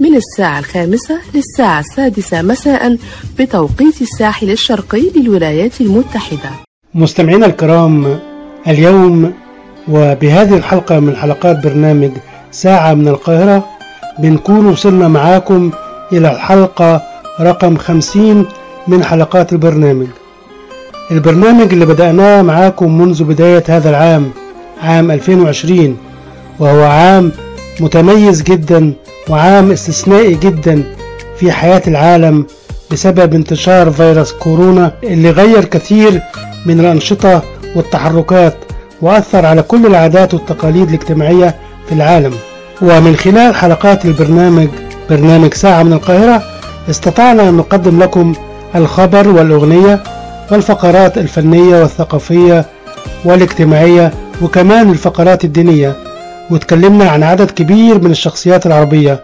من الساعة الخامسة للساعة السادسة مساء بتوقيت الساحل الشرقي للولايات المتحدة. مستمعينا الكرام اليوم وبهذه الحلقة من حلقات برنامج ساعة من القاهرة بنكون وصلنا معاكم إلى الحلقة رقم خمسين من حلقات البرنامج. البرنامج اللي بدأناه معاكم منذ بداية هذا العام عام 2020 وهو عام متميز جدا وعام استثنائي جدا في حياة العالم بسبب انتشار فيروس كورونا اللي غير كثير من الأنشطة والتحركات وأثر على كل العادات والتقاليد الاجتماعية في العالم. ومن خلال حلقات البرنامج برنامج ساعة من القاهرة استطعنا أن نقدم لكم الخبر والأغنية والفقرات الفنية والثقافية والاجتماعية وكمان الفقرات الدينية. وتكلمنا عن عدد كبير من الشخصيات العربية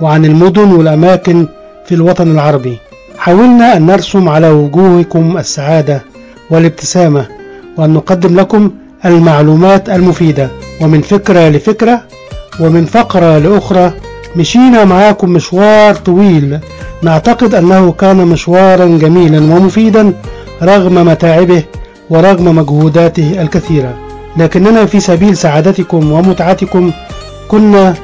وعن المدن والأماكن في الوطن العربي. حاولنا أن نرسم على وجوهكم السعادة والابتسامة وأن نقدم لكم المعلومات المفيدة. ومن فكرة لفكرة ومن فقرة لأخرى مشينا معاكم مشوار طويل. نعتقد أنه كان مشوارا جميلا ومفيدا رغم متاعبه ورغم مجهوداته الكثيرة. لكننا في سبيل سعادتكم ومتعتكم كنا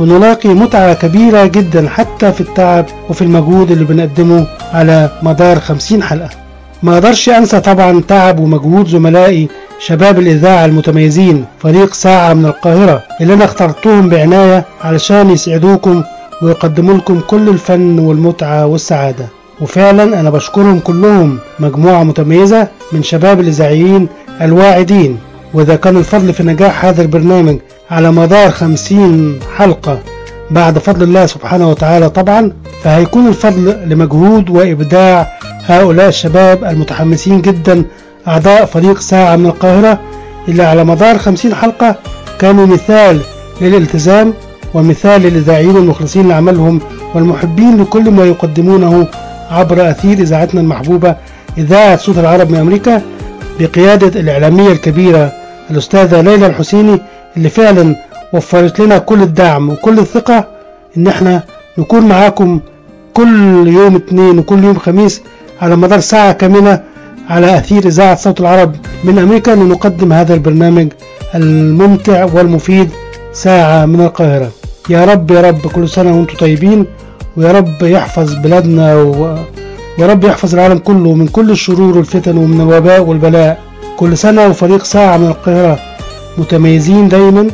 بنلاقي متعة كبيرة جدا حتى في التعب وفي المجهود اللي بنقدمه على مدار خمسين حلقة. ما أقدرش أنسى طبعا تعب ومجهود زملائي شباب الإذاعة المتميزين فريق ساعة من القاهرة اللي أنا اخترتهم بعناية علشان يسعدوكم ويقدموا لكم كل الفن والمتعة والسعادة. وفعلا أنا بشكرهم كلهم مجموعة متميزة من شباب الإذاعيين الواعدين. وإذا كان الفضل في نجاح هذا البرنامج على مدار خمسين حلقة بعد فضل الله سبحانه وتعالى طبعا فهيكون الفضل لمجهود وإبداع هؤلاء الشباب المتحمسين جدا. أعضاء فريق ساعة من القاهرة اللي على مدار خمسين حلقة كانوا مثال للالتزام ومثال للإذاعيين المخلصين لعملهم والمحبين لكل ما يقدمونه عبر أثير إذاعتنا المحبوبة إذاعة صوت العرب من أمريكا. بقيادة الإعلامية الكبيرة الأستاذة ليلى الحسيني اللي فعلا وفرت لنا كل الدعم وكل الثقة إن إحنا نكون معاكم كل يوم اثنين وكل يوم خميس على مدار ساعة كاملة على أثير إذاعة صوت العرب من أمريكا لنقدم هذا البرنامج الممتع والمفيد ساعة من القاهرة. يا رب يا رب كل سنة وأنتم طيبين ويا رب يحفظ بلادنا و... يا رب يحفظ العالم كله من كل الشرور والفتن ومن الوباء والبلاء. كل سنة وفريق ساعة من القاهرة. متميزين دايما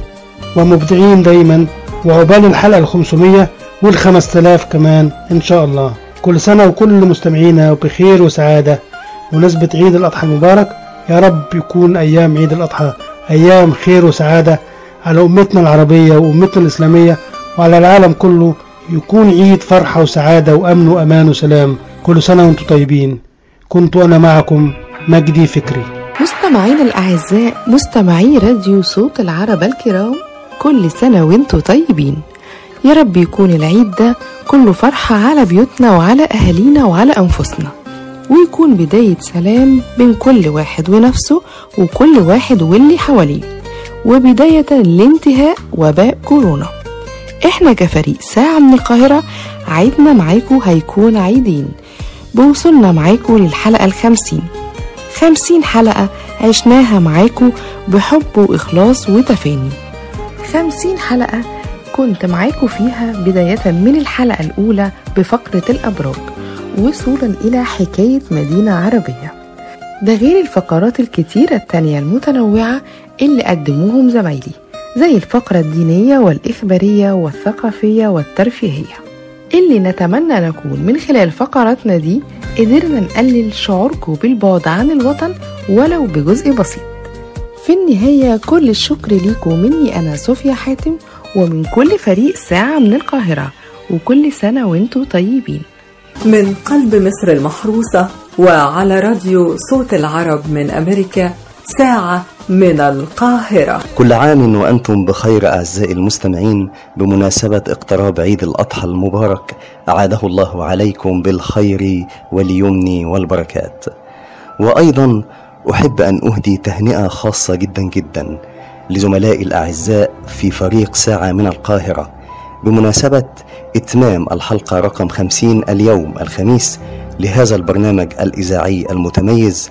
ومبدعين دايما وعقبال الحلقة الخمسمية والخمس تلاف كمان إن شاء الله. كل سنة وكل مستمعينا بخير وسعادة. بمناسبة عيد الأضحى المبارك يا رب يكون أيام عيد الأضحى أيام خير وسعادة على أمتنا العربية وأمتنا الإسلامية وعلى العالم كله. يكون عيد فرحة وسعادة وأمن وأمان وسلام. كل سنة وأنتم طيبين. كنت أنا معكم مجدي فكري. مستمعينا الأعزاء مستمعي راديو صوت العرب الكرام كل سنة وأنتم طيبين. يا رب يكون العيد ده كله فرحة على بيوتنا وعلى أهالينا وعلى أنفسنا. ويكون بداية سلام بين كل واحد ونفسه وكل واحد واللي حواليه. وبداية لانتهاء وباء كورونا. إحنا كفريق ساعة من القاهرة عيدنا معاكم هيكون عيدين. بوصلنا معاكم للحلقة الخمسين. خمسين حلقة عشناها معاكم بحب وإخلاص وتفاني. خمسين حلقة كنت معاكم فيها بداية من الحلقة الأولى بفقرة الأبراج وصولا إلى حكاية مدينة عربية. ده غير الفقرات الكتيرة التانية المتنوعة اللي قدموهم زمايلي زي الفقرة الدينية والإخبارية والثقافية والترفيهية. اللي نتمنى نكون من خلال فقراتنا دي قدرنا نقلل شعوركم بالبعد عن الوطن ولو بجزء بسيط. في النهاية كل الشكر ليكم مني أنا صوفيا حاتم ومن كل فريق ساعة من القاهرة وكل سنة وأنتم طيبين. من قلب مصر المحروسة وعلى راديو صوت العرب من أمريكا ساعة من القاهرة. كل عام وأنتم بخير أعزائي المستمعين بمناسبة اقتراب عيد الأضحى المبارك أعاده الله عليكم بالخير واليمن والبركات. وأيضا أحب أن أهدي تهنئة خاصة جدا جدا لزملائي الأعزاء في فريق ساعة من القاهرة. بمناسبة إتمام الحلقة رقم 50 اليوم الخميس لهذا البرنامج الإذاعي المتميز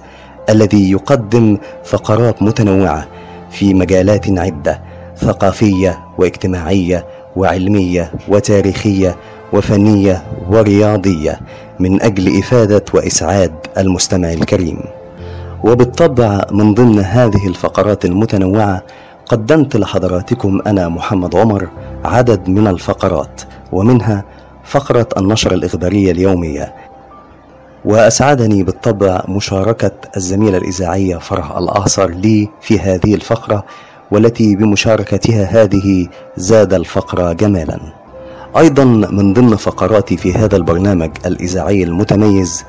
الذي يقدم فقرات متنوعة في مجالات عدة ثقافية واجتماعية وعلمية وتاريخية وفنية ورياضية من أجل إفادة وإسعاد المستمع الكريم. وبالطبع من ضمن هذه الفقرات المتنوعة قدمت لحضراتكم أنا محمد عمر عدد من الفقرات ومنها فقرة النشرة الإخبارية اليومية وأسعدني بالطبع مشاركة الزميلة الإذاعية فرح الأعصر لي في هذه الفقرة والتي بمشاركتها هذه زاد الفقرة جمالا. أيضا من ضمن فقراتي في هذا البرنامج الإذاعي المتميز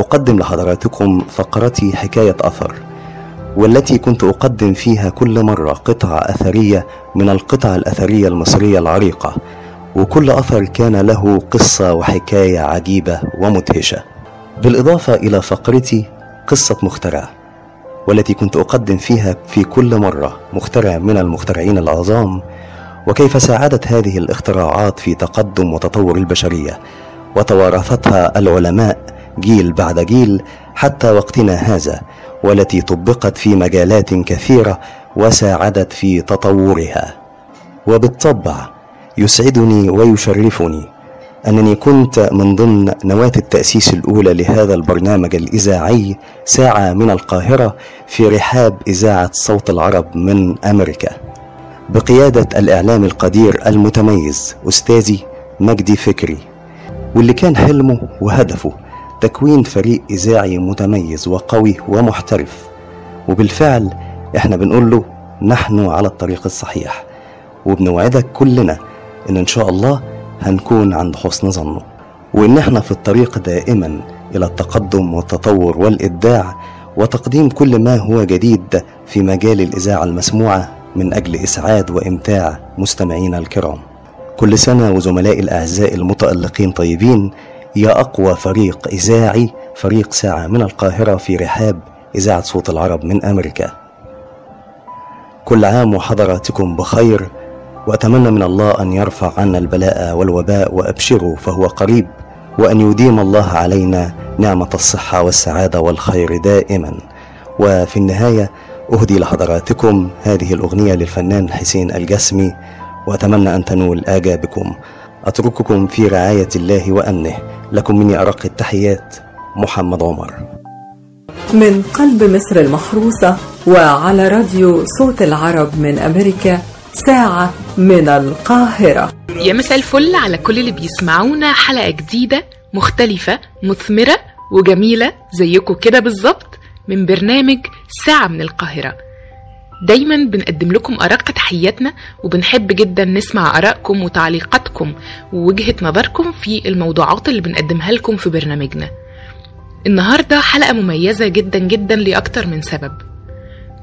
أقدم لحضراتكم فقرتي حكاية أثر والتي كنت أقدم فيها كل مرة قطعة أثرية من القطع الأثرية المصرية العريقة وكل أثر كان له قصة وحكاية عجيبة ومدهشة. بالإضافة إلى فقرتي قصة مخترع والتي كنت أقدم فيها في كل مرة مخترع من المخترعين العظام وكيف ساعدت هذه الاختراعات في تقدم وتطور البشرية وتوارثتها العلماء جيل بعد جيل حتى وقتنا هذا والتي طبقت في مجالات كثيرة وساعدت في تطورها. وبالطبع يسعدني ويشرفني أنني كنت من ضمن نواة التأسيس الأولى لهذا البرنامج الإذاعي ساعة من القاهرة في رحاب إذاعة صوت العرب من أمريكا. بقيادة الإعلام القدير المتميز أستاذي مجدي فكري واللي كان حلمه وهدفه تكوين فريق إذاعي متميز وقوي ومحترف. وبالفعل إحنا بنقول له نحن على الطريق الصحيح. وبنوعدك كلنا إن إن شاء الله هنكون عند حسن ظنه. وإن إحنا في الطريق دائما إلى التقدم والتطور والإبداع وتقديم كل ما هو جديد في مجال الإذاعة المسموعة من أجل إسعاد وإمتاع مستمعينا الكرام. كل سنة وزملائي الأعزاء المتألقين طيبين يا أقوى فريق إذاعي فريق ساعة من القاهرة في رحاب إذاعة صوت العرب من أمريكا. كل عام وحضراتكم بخير وأتمنى من الله أن يرفع عنا البلاء والوباء وابشروا فهو قريب وأن يديم الله علينا نعمة الصحة والسعادة والخير دائما. وفي النهاية أهدي لحضراتكم هذه الأغنية للفنان حسين الجسمي وأتمنى أن تنول اعجابكم أترككم في رعاية الله وأمنه. لكم مني أرق التحيات محمد عمر. من قلب مصر المحروسة وعلى راديو صوت العرب من أمريكا ساعة من القاهرة. يا مساء الفل على كل اللي بيسمعونا. حلقة جديدة مختلفة مثمرة وجميلة زيكم كده بالظبط من برنامج ساعة من القاهرة. دايما بنقدم لكم أرق تحياتنا وبنحب جدا نسمع آرائكم وتعليقاتكم ووجهة نظركم في الموضوعات اللي بنقدمها لكم في برنامجنا. النهاردة حلقة مميزة جدا جدا لأكتر من سبب.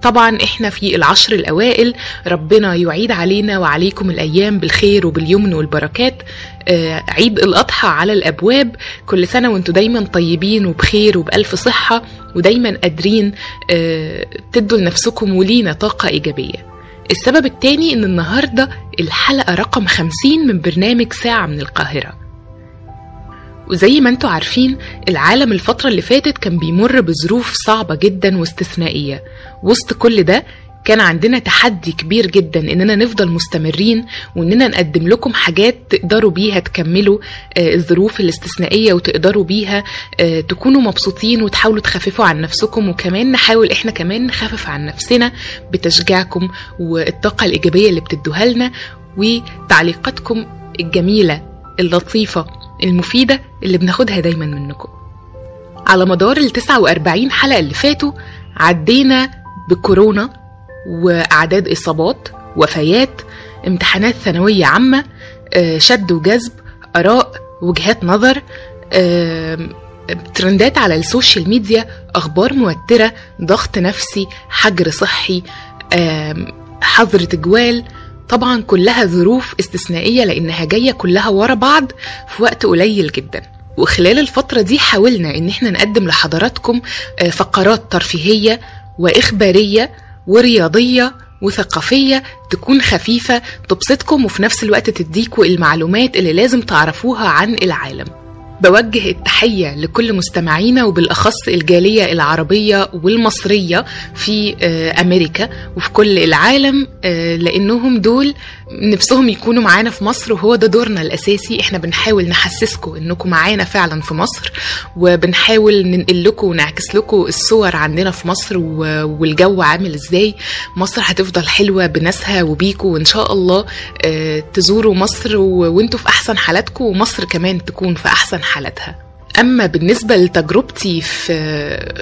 طبعا إحنا في العشر الأوائل ربنا يعيد علينا وعليكم الأيام بالخير وباليمن والبركات. آه عيد الأضحى على الأبواب. كل سنة وأنتم دايما طيبين وبخير وبألف صحة ودايما قادرين آه تدوا لنفسكم ولينا طاقة إيجابية. السبب التاني إن النهارده الحلقة رقم 50 من برنامج ساعة من القاهرة. وزي ما أنتوا عارفين العالم الفترة اللي فاتت كان بيمر بظروف صعبة جدا واستثنائية. وسط كل ده كان عندنا تحدي كبير جدا إننا نفضل مستمرين وإننا نقدم لكم حاجات تقدروا بيها تكملوا آه، الظروف الاستثنائية وتقدروا بيها آه، تكونوا مبسوطين وتحاولوا تخففوا عن نفسكم وكمان نحاول إحنا كمان نخفف عن نفسنا بتشجيعكم والطاقة الإيجابية اللي بتدوها لنا وتعليقاتكم الجميلة اللطيفة المفيدة اللي بناخدها دايما منكم. على مدار ال 49 حلقة اللي فاتوا عدينا بكورونا وأعداد إصابات وفيات امتحانات ثانوية عامة آه، شد وجذب آراء وجهات نظر آم، ترندات على السوشيال ميديا أخبار موترة ضغط نفسي حجر صحي حظر تجوال. طبعا كلها ظروف استثنائية لأنها جاية كلها ورا بعض في وقت قليل جدا. وخلال الفترة دي حاولنا إن إحنا نقدم لحضراتكم آه، فقرات ترفيهية وإخبارية ورياضية وثقافية تكون خفيفة تبسطكم وفي نفس الوقت تديكوا المعلومات اللي لازم تعرفوها عن العالم. بوجه التحية لكل مستمعينا وبالأخص الجالية العربية والمصرية في آه، أمريكا وفي كل العالم آه، لأنهم دول نفسهم يكونوا معانا في مصر وهو ده دورنا الأساسي. إحنا بنحاول نحسسكم إنكم معانا فعلا في مصر وبنحاول ننقل لكم ونعكس لكم الصور عندنا في مصر والجو عامل إزاي. مصر هتفضل حلوة بناسها وبيكوا وإن شاء الله آه، تزوروا مصر وأنتوا في أحسن حالاتكم ومصر كمان تكون في أحسن حالاتها. أما بالنسبة لتجربتي في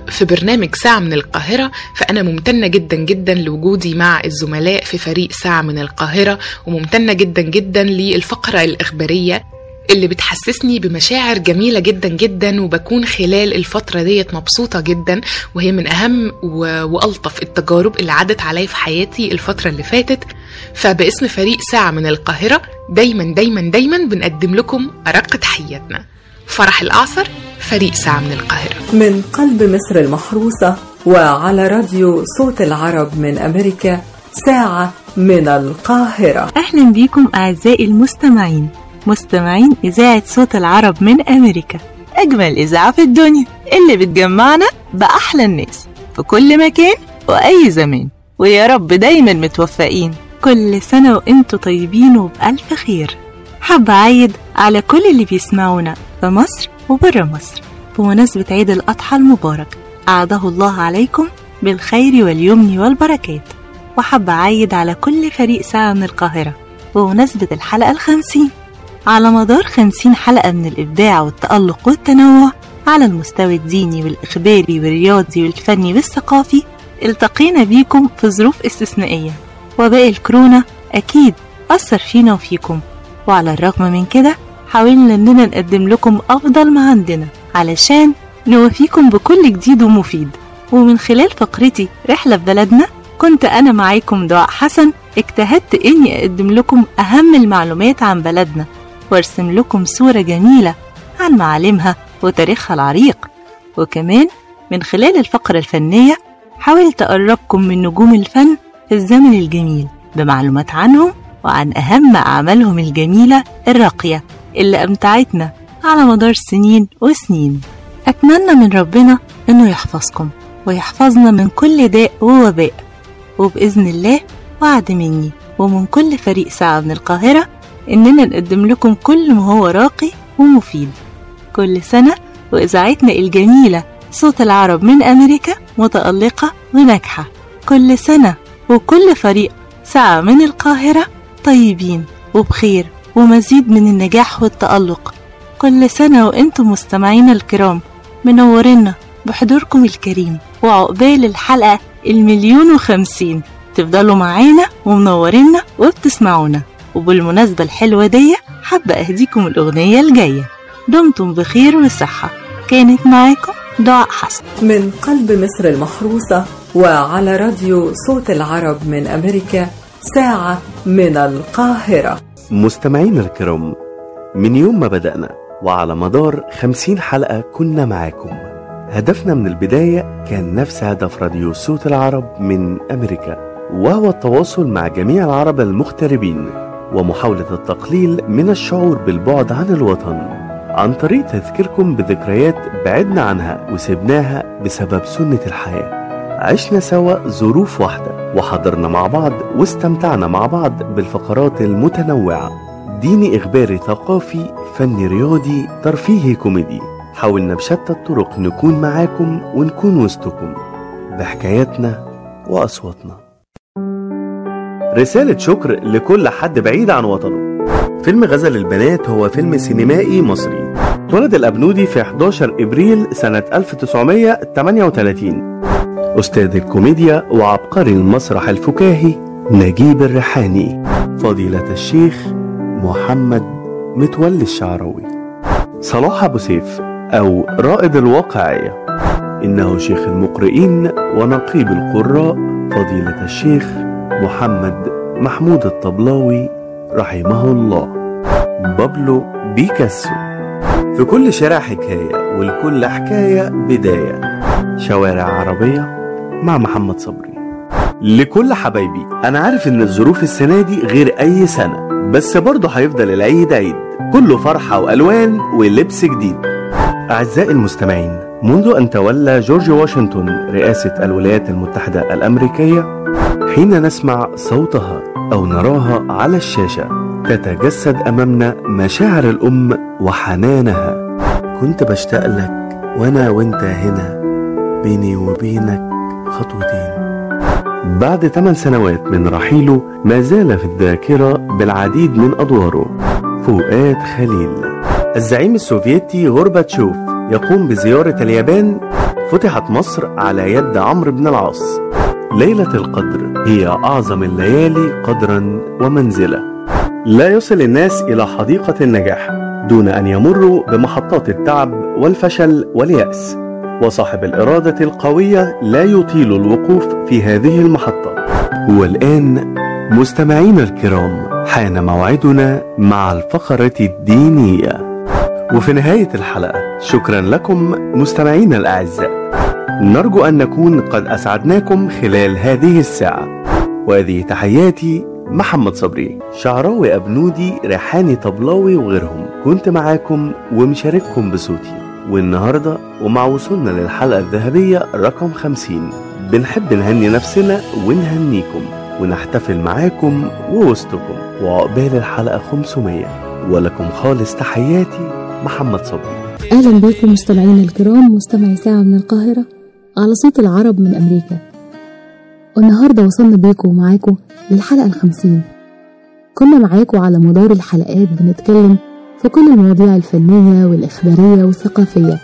في برنامج ساعة من القاهرة فأنا ممتنة جدا جدا لوجودي مع الزملاء في فريق ساعة من القاهرة وممتنة جدا جدا للفقرة الإخبارية اللي بتحسسني بمشاعر جميلة جدا جدا وبكون خلال الفترة ديت مبسوطة جدا وهي من أهم وألطف التجارب اللي عدت عليا في حياتي الفترة اللي فاتت. فباسم فريق ساعة من القاهرة دايما دايما دايما بنقدم لكم أرق تحياتنا. فرح الأعصر فريق ساعة من القاهرة. من قلب مصر المحروسة وعلى راديو صوت العرب من أمريكا ساعة من القاهرة. أهلا بيكم أعزائي المستمعين. مستمعين إذاعة صوت العرب من أمريكا. أجمل إذاعة في الدنيا اللي بتجمعنا بأحلى الناس في كل مكان وأي زمان. ويا رب دايما متوفقين. كل سنة وإنتوا طيبين وبألف خير. حابة أعيد على كل اللي بيسمعونا. في مصر وبره مصر. بمناسبة عيد الأضحى المبارك أعاده الله عليكم بالخير واليمن والبركات. وحابة أعيد على كل فريق ساعة من القاهرة. بمناسبة الحلقة الخمسين على مدار خمسين حلقة من الإبداع والتألق والتنوع على المستوى الديني والإخباري والرياضي والفني والثقافي التقينا بيكم في ظروف استثنائية. وباقي الكورونا أكيد أثر فينا وفيكم. وعلى الرغم من كده حاولنا إننا نقدم لكم أفضل ما عندنا علشان نوفيكم بكل جديد ومفيد. ومن خلال فقرتي رحلة في بلدنا كنت أنا معاكم دعاء حسن اجتهدت إني أقدم لكم أهم المعلومات عن بلدنا وأرسم لكم صورة جميلة عن معالمها وتاريخها العريق. وكمان من خلال الفقرة الفنية حاولت أقربكم من نجوم الفن في الزمن الجميل بمعلومات عنهم وعن أهم أعمالهم الجميلة الراقية. اللي أمتعتنا على مدار سنين وسنين. أتمنى من ربنا إنه يحفظكم ويحفظنا من كل داء ووباء. وبإذن الله وعد مني ومن كل فريق ساعة من القاهرة إننا نقدم لكم كل ما هو راقي ومفيد. كل سنة وإذاعتنا الجميلة صوت العرب من أمريكا متألقة وناجحة كل سنة وكل فريق ساعة من القاهرة طيبين وبخير. ومزيد من النجاح والتألق. كل سنة وإنتم مستمعينا الكرام منورينا بحضوركم الكريم وعقبال الحلقة المليون وخمسين. تفضلوا معانا ومنورينا وبتسمعونا. وبالمناسبة الحلوة دي حابة أهديكم الأغنية الجاية. دمتم بخير وصحة. كانت معاكم دعاء حسن. من قلب مصر المحروسة وعلى راديو صوت العرب من أمريكا ساعة من القاهرة. مستمعينا الكرام من يوم ما بدأنا وعلى مدار خمسين حلقة كنا معاكم. هدفنا من البداية كان نفس هدف راديو صوت العرب من أمريكا وهو التواصل مع جميع العرب المغتربين ومحاولة التقليل من الشعور بالبعد عن الوطن. عن طريق تذكيركم بذكريات بعدنا عنها وسبناها بسبب سنة الحياة. عشنا سوا ظروف واحدة وحضرنا مع بعض واستمتعنا مع بعض بالفقرات المتنوعة. ديني إخباري ثقافي فني رياضي ترفيهي كوميدي. حاولنا بشتى الطرق نكون معاكم ونكون وسطكم. بحكاياتنا وأصواتنا. رسالة شكر لكل حد بعيد عن وطنه. فيلم غزل البنات هو فيلم سينمائي مصري. اتولد الأبنودي في 11 إبريل سنة 1938 أستاذ الكوميديا وعبقري المسرح الفكاهي نجيب الريحاني. فضيلة الشيخ محمد متولي الشعراوي صلاح أبو سيف أو رائد الواقعية إنه شيخ المقرئين ونقيب القراء. فضيلة الشيخ محمد محمود الطبلاوي رحمه الله. بابلو بيكاسو. في كل شارع حكاية ولكل حكاية بداية. شوارع عربية مع محمد صبري. لكل حبايبي أنا عارف إن الظروف السنة دي غير أي سنة بس برضه هيفضل العيد عيد. كله فرحة وألوان ولبس جديد. أعزائي المستمعين منذ أن تولى جورج واشنطن رئاسة الولايات المتحدة الأمريكية حين نسمع صوتها أو نراها على الشاشة تتجسد أمامنا مشاعر الأم وحنانها. كنت بشتاق لك وأنا وأنت هنا بيني وبينك خطوتين. بعد ثمان سنوات من رحيله ما زال في الذاكرة بالعديد من أدواره. فؤاد خليل. الزعيم السوفيتي غورباتشوف يقوم بزيارة اليابان. فتحت مصر على يد عمرو بن العاص. ليلة القدر هي أعظم الليالي قدرا ومنزلة. لا يصل الناس إلى حديقة النجاح دون أن يمروا بمحطات التعب والفشل واليأس وصاحب الإرادة القوية لا يطيل الوقوف في هذه المحطة. والآن مستمعينا الكرام حان موعدنا مع الفقرة الدينية. وفي نهاية الحلقة شكرا لكم مستمعينا الأعزاء. نرجو أن نكون قد أسعدناكم خلال هذه الساعة. وهذه تحياتي محمد صبري شعراوي أبنودي ريحاني طبلاوي وغيرهم. كنت معاكم ومشارككم بصوتي. والنهاردة ومع وصولنا للحلقة الذهبية رقم 50 بنحب نهني نفسنا ونهنيكم ونحتفل معاكم ووسطكم. وعقبال الحلقة 500 ولكم خالص تحياتي محمد صبري. أهلا بكم مستمعينا الكرام مستمعي ساعة من القاهرة. على صوت العرب من أمريكا. والنهاردة وصلنا بيكم ومعاكم للحلقة الخمسين. كنا معاكم على مدار الحلقات بنتكلم في كل المواضيع الفنية والإخبارية والثقافية.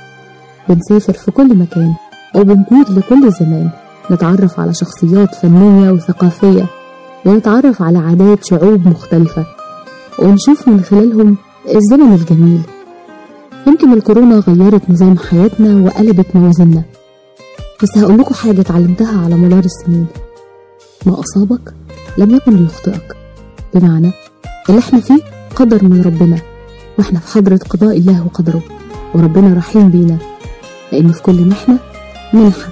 بنسافر في كل مكان وبنطير لكل زمان نتعرف على شخصيات فنية وثقافية ونتعرف على عادات شعوب مختلفة ونشوف من خلالهم الزمن الجميل. يمكن الكورونا غيرت نظام حياتنا وقلبت موازيننا. بس هقول لكم حاجة اتعلمتها على مدار السنين. ما أصابك؟ لم يكن ليخطئك. بمعنى اللي إحنا فيه قدر من ربنا وإحنا في حضرة قضاء الله وقدره وربنا رحيم بينا. لأن في كل محنة منحة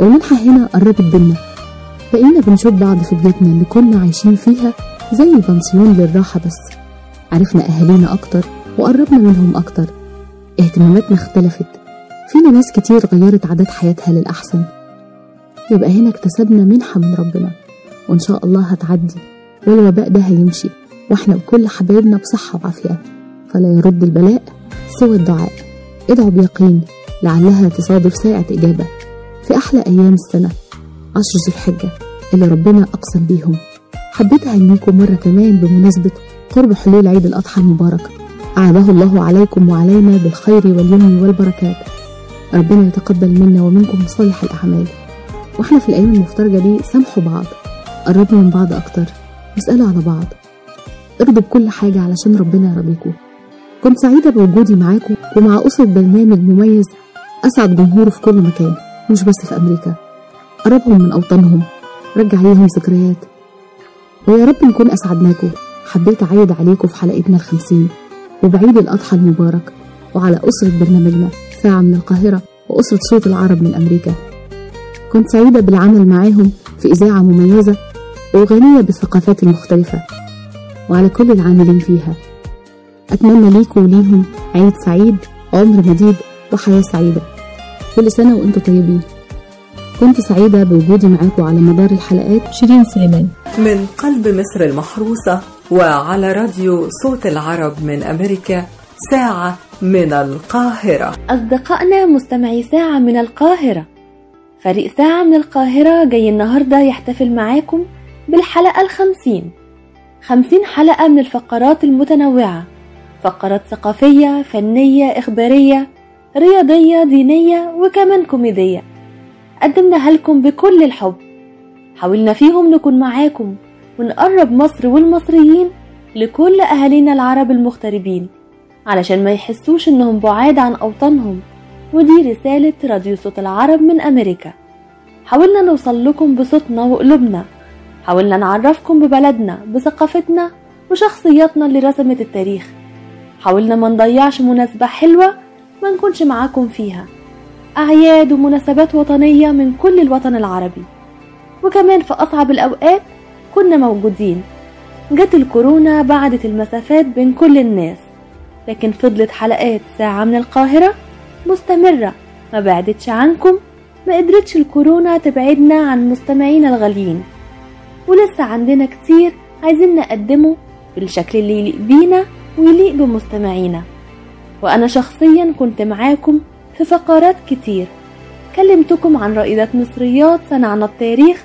والمنحة هنا قربت بينا. بقينا بنشوف بعض في بيوتنا اللي كنا عايشين فيها زي البنسيون للراحة بس. عرفنا أهالينا أكتر وقربنا منهم أكتر. اهتماماتنا اختلفت. فينا ناس كتير غيرت عادات حياتها للأحسن. يبقى هنا اكتسبنا منحة من ربنا وإن شاء الله هتعدي والوباء ده هيمشي وإحنا بكل حبايبنا بصحة وعافية فلا يرد البلاء سوى الدعاء. ادعوا بيقين لعلها تصادف ساعة إجابة في أحلى أيام السنة. عشر ذو الحجة اللي ربنا أقسم بيهم. حبيت أهنيكم مرة كمان بمناسبة قرب حلول عيد الأضحى المبارك. أعاده الله عليكم وعلينا بالخير واليمن والبركات. ربنا يتقبل منا ومنكم صالح الأعمال. وإحنا في الأيام المفترجة دي سامحوا بعض قربوا من بعض أكتر واسألوا على بعض. ارضوا بكل حاجة علشان ربنا يرضيكم كنت سعيدة بوجودي معاكم ومع أسرة برنامج مميز أسعد جمهوره في كل مكان مش بس في أمريكا. قربهم من أوطانهم. رجع ليهم ذكريات. ويا رب نكون أسعدناكم حبيت أعيد عليكم في حلقتنا الخمسين. وبعيد الأضحى المبارك. وعلى أسرة برنامجنا ساعة من القاهرة وأسرة صوت العرب من أمريكا. كنت سعيدة بالعمل معاهم في إذاعة مميزة وغنية بالثقافات المختلفة وعلى كل العاملين فيها. أتمنى ليكم وليهم عيد سعيد عمر مديد وحياة سعيدة. كل سنة وأنتم طيبين. كنت سعيدة بوجودي معاكم على مدار الحلقات. شيرين سليمان. من قلب مصر المحروسة وعلى راديو صوت العرب من أمريكا ساعة من القاهرة. أصدقائنا مستمعي ساعة من القاهرة. فريق ساعة من القاهرة جاي النهاردة يحتفل معاكم بالحلقة الخمسين. خمسين حلقة من الفقرات المتنوعة. فقرات ثقافية فنية إخبارية رياضية دينية وكمان كوميدية. قدمناها لكم بكل الحب. حاولنا فيهم نكون معاكم ونقرب مصر والمصريين لكل أهالينا العرب المغتربين علشان ما يحسوش إنهم بعاد عن أوطانهم. ودي رسالة راديو صوت العرب من أمريكا. حاولنا نوصل لكم بصوتنا وقلوبنا. حاولنا نعرفكم ببلدنا بثقافتنا وشخصياتنا اللي رسمت التاريخ. حاولنا ما نضيعش مناسبة حلوة ما نكونش معاكم فيها. أعياد ومناسبات وطنية من كل الوطن العربي. وكمان في أصعب الأوقات كنا موجودين. جت الكورونا بعدت المسافات بين كل الناس. لكن فضلت حلقات ساعة من القاهرة مستمرة. ما بعدتش عنكم ما قدرتش الكورونا تبعدنا عن مستمعينا الغاليين. ولسه عندنا كتير عايزين نقدمه بالشكل اللي يليق بينا ويليق بمستمعينا. وأنا شخصيا كنت معاكم في فقرات كتير. كلمتكم عن رائدات مصريات صنعنا التاريخ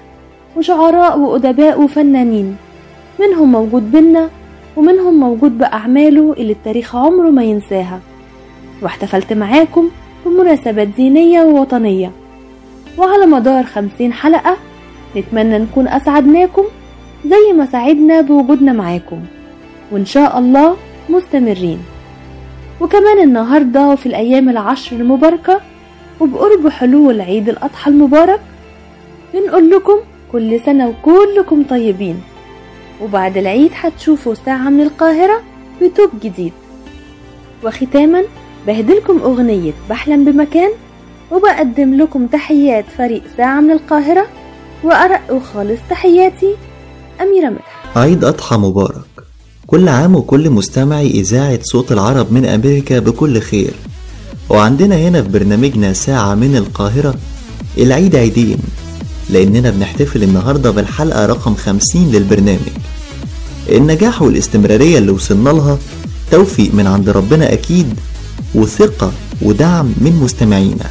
وشعراء وأدباء وفنانين. منهم موجود بينا ومنهم موجود بأعماله اللي التاريخ عمره ما ينساها. واحتفلت معاكم بمناسبات دينية ووطنية. وعلى مدار خمسين حلقة نتمنى نكون أسعدناكم زي ما سعدنا بوجودنا معاكم. وإن شاء الله مستمرين. وكمان النهاردة وفي الأيام العشر المباركة وبقرب حلول عيد الأضحى المبارك بنقول لكم كل سنة وكلكم طيبين. وبعد العيد هتشوفوا ساعة من القاهرة بتوب جديد. وختاما بهدلكم أغنية بحلم بمكان وبقدم لكم تحيات فريق ساعة من القاهرة وأرق وخالص تحياتي أميرة مدحت. عيد أضحى مبارك. كل عام وكل مستمعي إذاعة صوت العرب من أمريكا بكل خير. وعندنا هنا في برنامجنا ساعة من القاهرة العيد عيدين. لأننا بنحتفل النهاردة بالحلقة رقم 50 للبرنامج. النجاح والاستمرارية اللي وصلنا لها توفيق من عند ربنا أكيد. وثقة ودعم من مستمعينا.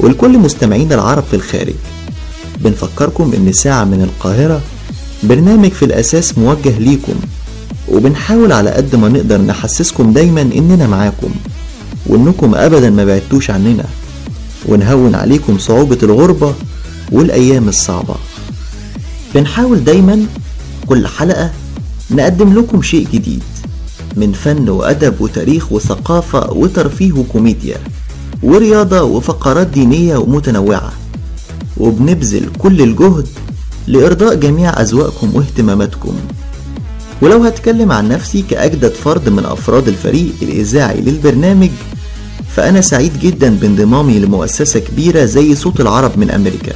ولكل مستمعينا العرب في الخارج بنفكركم إن ساعة من القاهرة برنامج في الأساس موجه ليكم وبنحاول على قد ما نقدر نحسسكم دايما إننا معاكم وإنكم أبدا ما بعدتوش عننا. ونهون عليكم صعوبة الغربة والأيام الصعبة. بنحاول دايما كل حلقة نقدم لكم شيء جديد. من فن وأدب وتاريخ وثقافة وترفيه وكوميديا ورياضة وفقرات دينية ومتنوعة. وبنبذل كل الجهد لإرضاء جميع أذواقكم واهتماماتكم. ولو هتكلم عن نفسي كأجدد فرد من أفراد الفريق الإذاعي للبرنامج فأنا سعيد جدا بانضمامي لمؤسسة كبيرة زي صوت العرب من أمريكا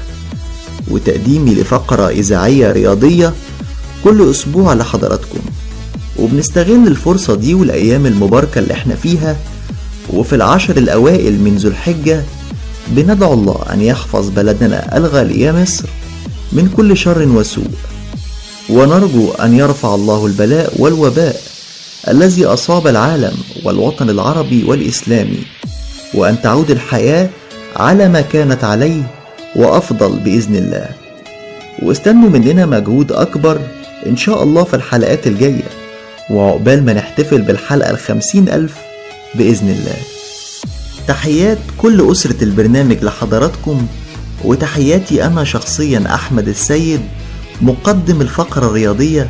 وتقديمي لفقرة إذاعية رياضية كل أسبوع لحضراتكم. وبنستغل الفرصة دي والأيام المباركة اللي إحنا فيها وفي العشر الأوائل من ذو الحجة بندعو الله أن يحفظ بلدنا الغالية مصر من كل شر وسوء. ونرجو أن يرفع الله البلاء والوباء الذي أصاب العالم والوطن العربي والإسلامي وأن تعود الحياة على ما كانت عليه وأفضل بإذن الله. واستنوا مننا مجهود أكبر إن شاء الله في الحلقات الجاية. وعقبال ما نحتفل بالحلقة الخمسين ألف بإذن الله. تحيات كل أسرة البرنامج لحضراتكم وتحياتي أنا شخصيا أحمد السيد مقدم الفقرة الرياضية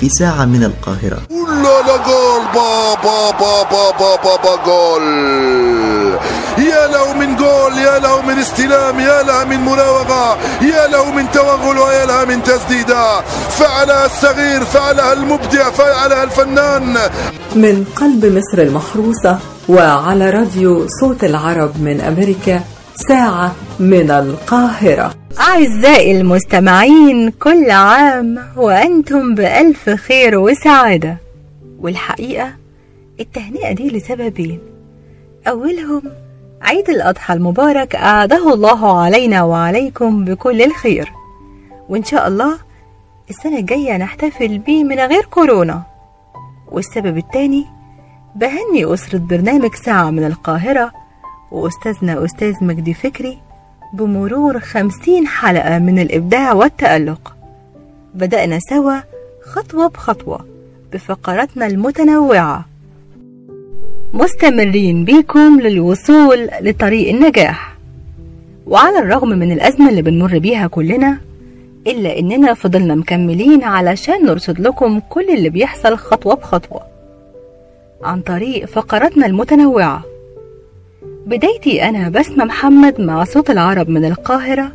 في ساعة من القاهرة. لا بابا بابا بابا با جول. يا له من جول يا له من استلام يا له من مراوغة يا له من توغل ويا له من تسديدة فعلها الصغير فعلها المبدع فعلها الفنان. من قلب مصر المحروسة وعلى راديو صوت العرب من أمريكا ساعة من القاهرة. أعزائي المستمعين كل عام وأنتم بألف خير وسعادة. والحقيقة التهنئة دي لسببين. أولهم عيد الأضحى المبارك أعاده الله علينا وعليكم بكل الخير. وإن شاء الله السنة الجاية نحتفل بيه من غير كورونا. والسبب التاني بهني أسرة برنامج ساعة من القاهرة وأستاذنا أستاذ مجدي فكري بمرور خمسين حلقة من الإبداع والتألق. بدأنا سوا خطوة بخطوة بفقراتنا المتنوعة. مستمرين بيكم للوصول لطريق النجاح. وعلى الرغم من الأزمة اللي بنمر بيها كلنا إلا إننا فضلنا مكملين علشان نرصد لكم كل اللي بيحصل خطوة بخطوة. عن طريق فقراتنا المتنوعة. بدايتي أنا بسمة محمد مع صوت العرب من القاهرة.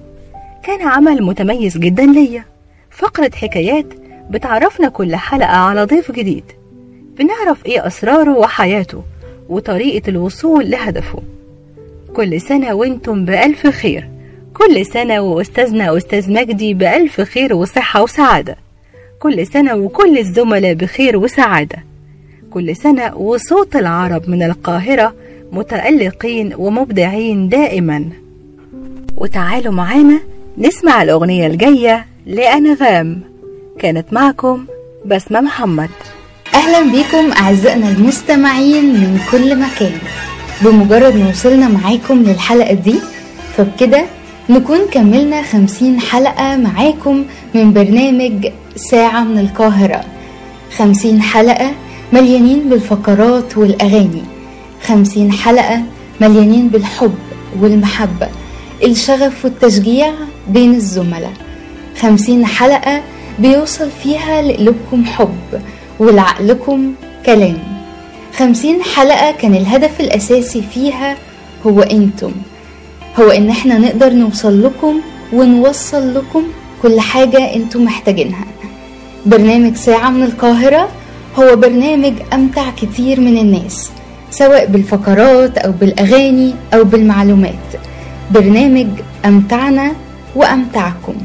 كان عمل متميز جدا ليا. فقرة حكايات بتعرفنا كل حلقة على ضيف جديد. بنعرف إيه أسراره وحياته. وطريقة الوصول لهدفه. كل سنة وأنتم بألف خير. كل سنة وأستاذنا أستاذ مجدي بألف خير وصحة وسعادة. كل سنة وكل الزملاء بخير وسعادة. كل سنة وصوت العرب من القاهرة متألقين ومبدعين دائما. وتعالوا معانا نسمع الأغنية الجاية لأنغام. كانت معكم بسمة محمد. أهلا بيكم أعزائنا المستمعين من كل مكان. بمجرد ما وصلنا معاكم للحلقة دي فبكده نكون كملنا خمسين حلقة معاكم من برنامج ساعة من القاهرة. خمسين حلقة مليانين بالفقرات والأغاني. خمسين حلقة مليانين بالحب والمحبة. الشغف والتشجيع بين الزملاء. خمسين حلقة بيوصل فيها لقلوبكم حب. ولعقلكم كلام. خمسين حلقة كان الهدف الأساسي فيها هو أنتم. هو إن إحنا نقدر نوصل لكم ونوصل لكم كل حاجة أنتم محتاجينها. برنامج ساعة من القاهرة هو برنامج أمتع كتير من الناس سواء بالفقرات أو بالأغاني أو بالمعلومات. برنامج أمتعنا وأمتعكم.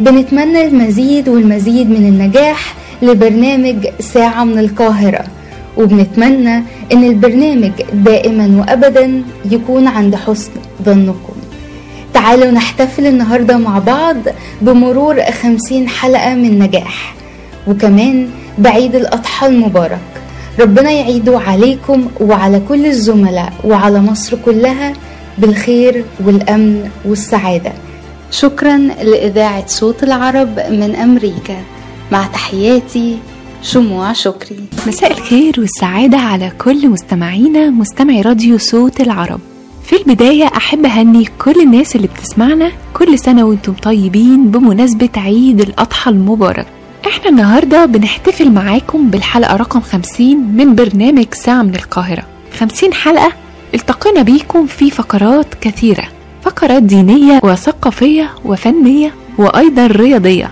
بنتمنى المزيد والمزيد من النجاح لبرنامج ساعة من القاهرة. وبنتمنى إن البرنامج دائما وابدا يكون عند حسن ظنكم. تعالوا نحتفل النهاردة مع بعض بمرور خمسين حلقة من نجاح. وكمان بعيد الأضحى المبارك. ربنا يعيده عليكم وعلى كل الزملاء وعلى مصر كلها بالخير والأمن والسعادة. شكرا لإذاعة صوت العرب من أمريكا. مع تحياتي شموع شكري. مساء الخير والسعادة على كل مستمعينا مستمعي راديو صوت العرب. في البداية أحب أهني كل الناس اللي بتسمعنا كل سنة وأنتم طيبين بمناسبة عيد الأضحى المبارك. إحنا النهاردة بنحتفل معاكم بالحلقة رقم 50 من برنامج ساعة من القاهرة. 50 حلقة التقينا بيكم في فقرات كثيرة. فقرات دينية وثقافية وفنية وأيضا رياضية.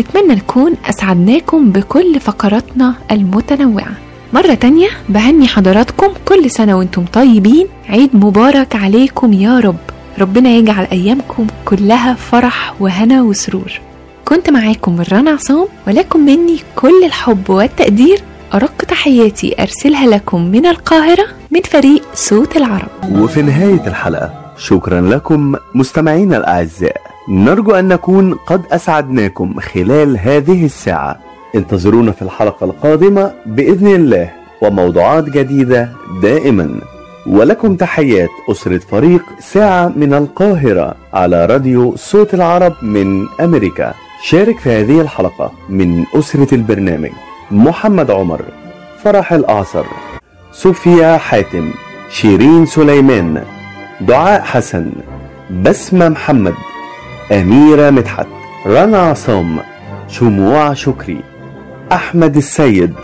نتمنى نكون أسعدناكم بكل فقراتنا المتنوعة. مرة تانية بهني حضراتكم كل سنة وأنتم طيبين. عيد مبارك عليكم يا رب. ربنا يجعل أيامكم كلها فرح وهنا وسرور. كنت معاكم رنا عصام ولكم مني كل الحب والتقدير. أرق تحياتي أرسلها لكم من القاهرة من فريق صوت العرب. وفي نهاية الحلقة شكرا لكم مستمعينا الأعزاء. نرجو أن نكون قد أسعدناكم خلال هذه الساعة. انتظرونا في الحلقة القادمة بإذن الله وموضوعات جديدة دائما. ولكم تحيات أسرة فريق ساعة من القاهرة على راديو صوت العرب من أمريكا. شارك في هذه الحلقة من أسرة البرنامج محمد عمر فرح الأعصر صوفيا حاتم شيرين سليمان دعاء حسن بسمة محمد. أميرة مدحت. رنا عصام شموع شكري. أحمد السيد.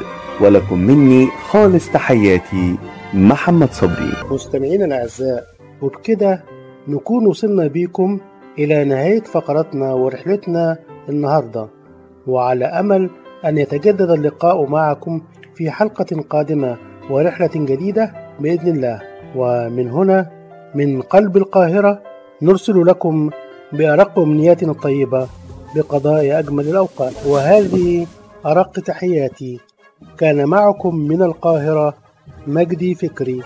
ولكم مني خالص تحياتي محمد صبري. مستمعينا الأعزاء وبكده نكون وصلنا بيكم إلى نهاية فقرتنا ورحلتنا النهاردة. وعلى أمل أن يتجدد اللقاء معكم في حلقة قادمة ورحلة جديدة بإذن الله. ومن هنا من قلب القاهرة نرسل لكم بأرق أمنياتنا الطيبة بقضاء أجمل الأوقات. وهذه أرق تحياتي. كان معكم من القاهرة مجدي فكري.